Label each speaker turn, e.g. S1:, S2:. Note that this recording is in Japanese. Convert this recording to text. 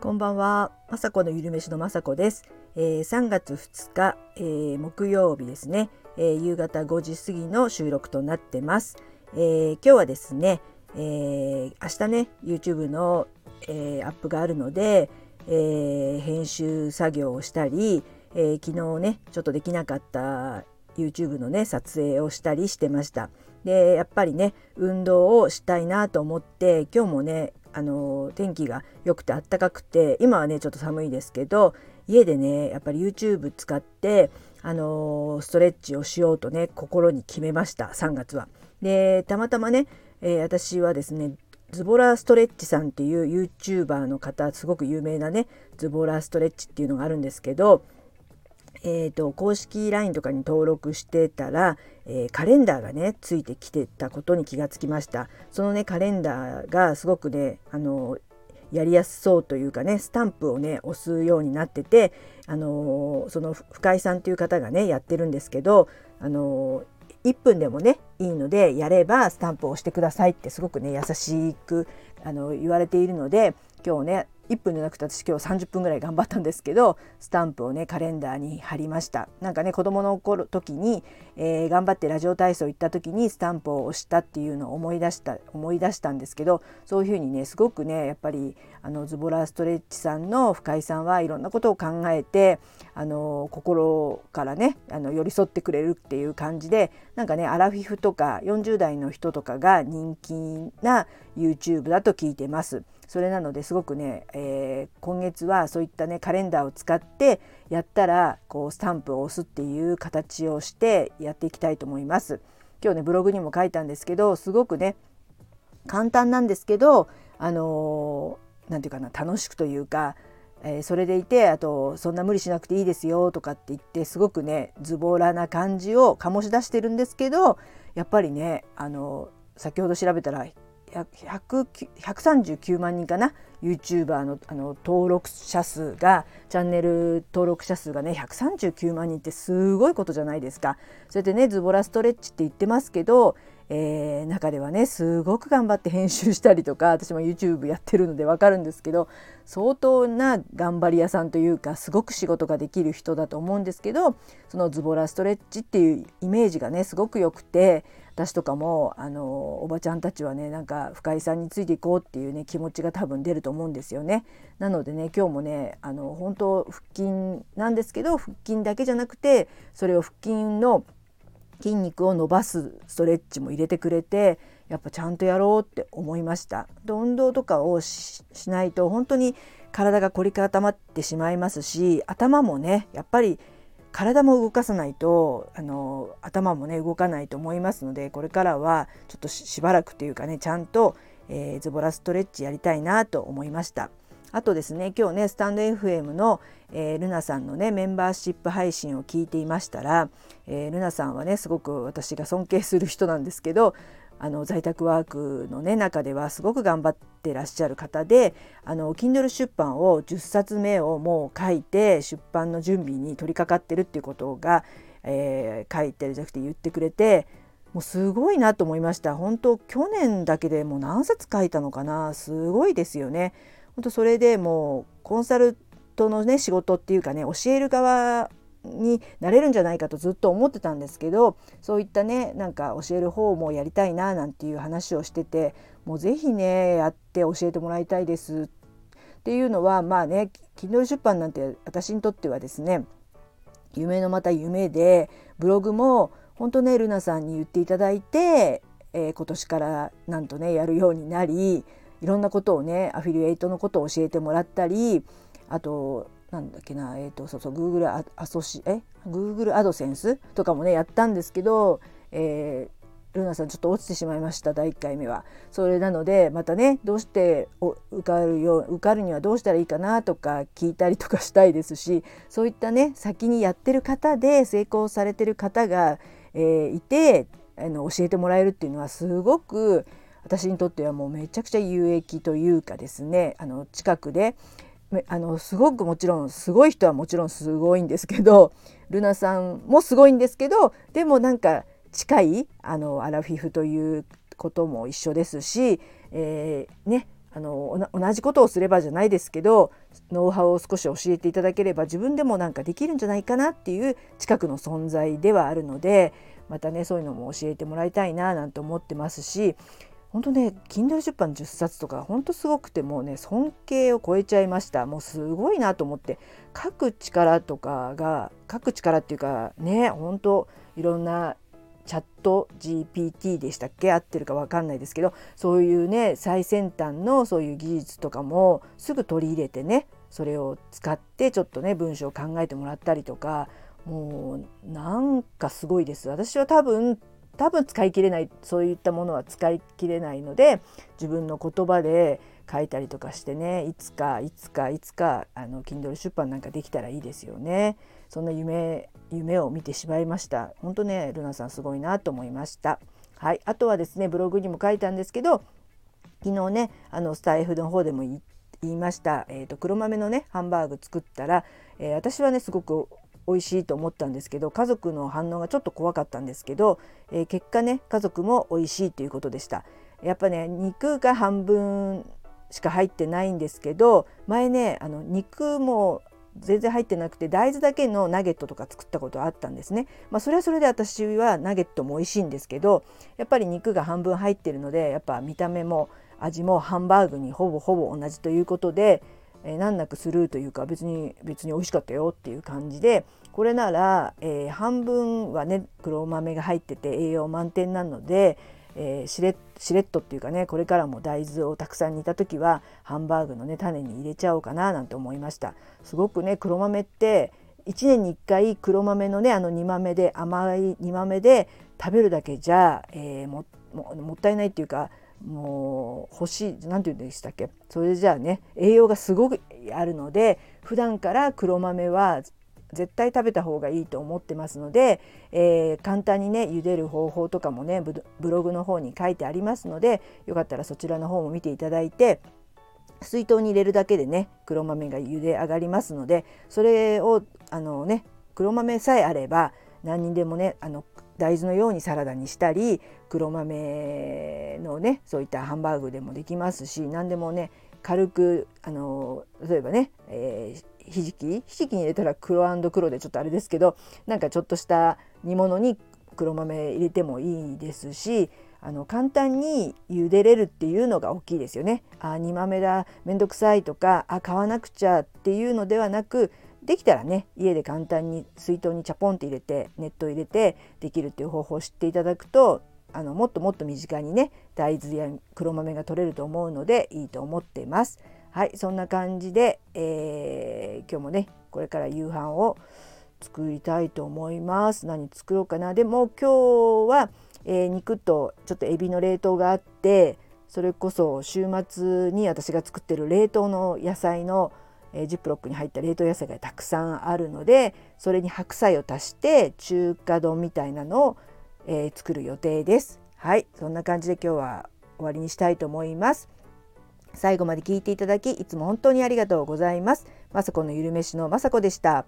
S1: こんばんは、まさこのゆるめしのまさこです。えー、3月2日、えー、木曜日ですね、えー、夕方5時過ぎの収録となってます。え今日はですね、え明日ね YouTube の、えアップがあるので、え編集作業をしたり、え昨日ねちょっとできなかった YouTube のね撮影をしたりしてました。でやっぱりね運動をしたいなと思って今日もねあの天気が良くてあったかくて今はねちょっと寒いですけど家でねやっぱり YouTube 使ってあのストレッチをしようとね心に決めました3月は。でたまたまね、えー、私はですねズボラストレッチさんっていう YouTuber の方すごく有名なねズボラストレッチっていうのがあるんですけどえーと、公式 LINE とかに登録してたら、えー、カレンダーがねついてきてたことに気がつきました。そのねカレンダーがすごくねあのやりやすそうというかねスタンプをね押すようになっててあのその深井さんという方がねやってるんですけどあの1分でもねいいのでやればスタンプを押してくださいってすごくね優しくあの言われているので今日ね1分じゃなくて私今日30分ぐらい頑張ったんですけどスタンプをねカレンダーに貼りました。なんかね子供の頃時に、えー、頑張ってラジオ体操行った時にスタンプを押したっていうのを思い出した思い出したんですけどそういうふうにねすごくねやっぱりあのズボラストレッチさんの深井さんはいろんなことを考えてあの心からねあの寄り添ってくれるっていう感じでなんかねアラフィフとか40代の人とかが人気な YouTube だと聞いてます。それなのですごくね、えー、今月はそういったねカレンダーを使ってやったらこうスタンプを押すっていう形をしてやっていきたいと思います。今日ねブログにも書いたんですけどすごくね簡単なんですけどあの何、ー、て言うかな楽しくというか、えー、それでいてあとそんな無理しなくていいですよとかって言ってすごくねズボラな感じを醸し出してるんですけどやっぱりねあの先ほど調べたら139万人かな？YouTuber のあの登録者数がチャンネル登録者数がね139万人ってすごいことじゃないですか。それでねズボラストレッチって言ってますけど、えー、中ではねすごく頑張って編集したりとか 私も YouTube やってるので分かるんですけど相当な頑張り屋さんというかすごく仕事ができる人だと思うんですけどそのズボラストレッチっていうイメージがねすごく良くて私とかもあのおばちゃんたちはねなんか深井さんについていこうっていうね気持ちが多分出ると思うんですよね。なのでね今日もねあの本当腹筋なんですけど腹筋だけじゃなくてそれを腹筋の筋肉を伸ばすストレッチも入れてくれてやっぱちゃんとやろうって思いました。運動とかをしないと本当に体が凝り固まってしまいますし頭もねやっぱり体も動かさないとあの頭もね動かないと思いますのでこれからはちょっとしばらくというかねちゃんと、えー、ズボラストレッチやりたいなと思いました。あとですね今日ねスタンド FM の、えー、ルナさんのねメンバーシップ配信を聞いていましたら、えー、ルナさんはねすごく私が尊敬する人なんですけどあの在宅ワークの、ね、中ではすごく頑張ってらっしゃる方であの Kindle 出版を10冊目をもう書いて出版の準備に取り掛かってるっていうことが、えー、書いてるじゃなくて言ってくれてもうすごいなと思いました本当去年だけでもう何冊書いたのかな？すごいですよね。本当それでもうコンサルトのね仕事っていうかね教える側になれるんじゃないかとずっと思ってたんですけどそういったねなんか教える方もやりたいななんていう話をしててもう是非ねやって教えてもらいたいですっていうのはまあね Kindle 出版なんて私にとってはですね夢のまた夢でブログも本当ねルナさんに言っていただいて、えー、今年からなんとねやるようになりいろんなことをねアフィリエイトのことを教えてもらったりあとなんだっけなえっ、ー、とそうそう Google アソシえ？Google アドセンスとかもねやったんですけど、えー、ルナさんちょっと落ちてしまいました第1回目は。それなのでまたねどうして受かるよ受かるにはどうしたらいいかなとか聞いたりとかしたいですしそういったね先にやってる方で成功されてる方が、えー、いてあの教えてもらえるっていうのはすごく私にとってはもうめちゃくちゃ有益というかですねあの近くであのすごくもちろんすごい人はもちろんすごいんですけど ルナさんもすごいんですけどでもなんか近いあのアラフィフということも一緒ですし、えー、ねあの同じことをすればじゃないですけどノウハウを少し教えていただければ自分でもなんかできるんじゃないかなっていう近くの存在ではあるのでまたねそういうのも教えてもらいたいななんて思ってますし本当ね Kindle 出版10冊とか本当すごくてもうね尊敬を超えちゃいました。もうすごいなと思って。書く力とかが書く力っていうかね本当いろんなチャット GPT でしたっけ？合ってるか分かんないですけどそういうね最先端のそういう技術とかもすぐ取り入れてねそれを使ってちょっとね文章を考えてもらったりとかもうなんかすごいです。私は多分多分使い切れないそういったものは使い切れないので自分の言葉で書いたりとかしてねいつかいつかいつかあの Kindle 出版なんかできたらいいですよね。そんな夢夢を見てしまいました。本当ねルナさんすごいなと思いました。はい。あとはですねブログにも書いたんですけど昨日ねあのスタイフの方でも言いました、えーと、黒豆のねハンバーグ作ったら、えー、私はねすごく美味しいと思ったんですけど家族の反応がちょっと怖かったんですけど、えー、結果ね家族も美味しいということでしたやっぱね肉が半分しか入ってないんですけど前ねあの肉も全然入ってなくて大豆だけのナゲットとか作ったことあったんですね。まあ、それはそれで私はナゲットも美味しいんですけどやっぱり肉が半分入ってるのでやっぱ見た目も味もハンバーグにほぼほぼ同じということで、えー、難なくスルーというか別に別に美味しかったよっていう感じでこれなら、えー、半分はね黒豆が入ってて栄養満点なのでえー、シレシレットっていうかねこれからも大豆をたくさん煮た時はハンバーグのね種に入れちゃおうかななんて思いました。すごくね黒豆って1年に1回黒豆のねあの煮豆で甘い煮豆で食べるだけじゃ、えー、ももったいないっていうかもう欲しい何て言うんでしたっけ？それじゃあね栄養がすごくあるので普段から黒豆は絶対食べた方がいいと思ってますので、えー、簡単にね茹でる方法とかもねブログの方に書いてありますのでよかったらそちらの方も見ていただいて水筒に入れるだけでね黒豆が茹で上がりますのでそれをあのね黒豆さえあれば何にでもねあの大豆のようにサラダにしたり黒豆のねそういったハンバーグでもできますし何でもね軽くあの例えばね、えー、ひじきひじきに入れたら黒黒でちょっとあれですけどなんかちょっとした煮物に黒豆入れてもいいですしあの簡単に茹でれるっていうのが大きいですよね。あ煮豆だめんどくさいとかあ買わなくちゃっていうのではなくできたらね家で簡単に水筒にチャポンって入れて熱湯入れてできるっていう方法を知っていただくとあのもっともっと身近にね大豆や黒豆が取れると思うのでいいと思っています。はいそんな感じで、えー、今日もねこれから夕飯を作りたいと思います。何作ろうかな。でも今日は、えー、肉とちょっとエビの冷凍があってそれこそ週末に私が作ってる冷凍の野菜の、えー、ジップロックに入った冷凍野菜がたくさんあるのでそれに白菜を足して中華丼みたいなのを、えー、作る予定です。はい。そんな感じで今日は終わりにしたいと思います。最後まで聞いていただきいつも本当にありがとうございます。まさこのゆるめしのまさこでした。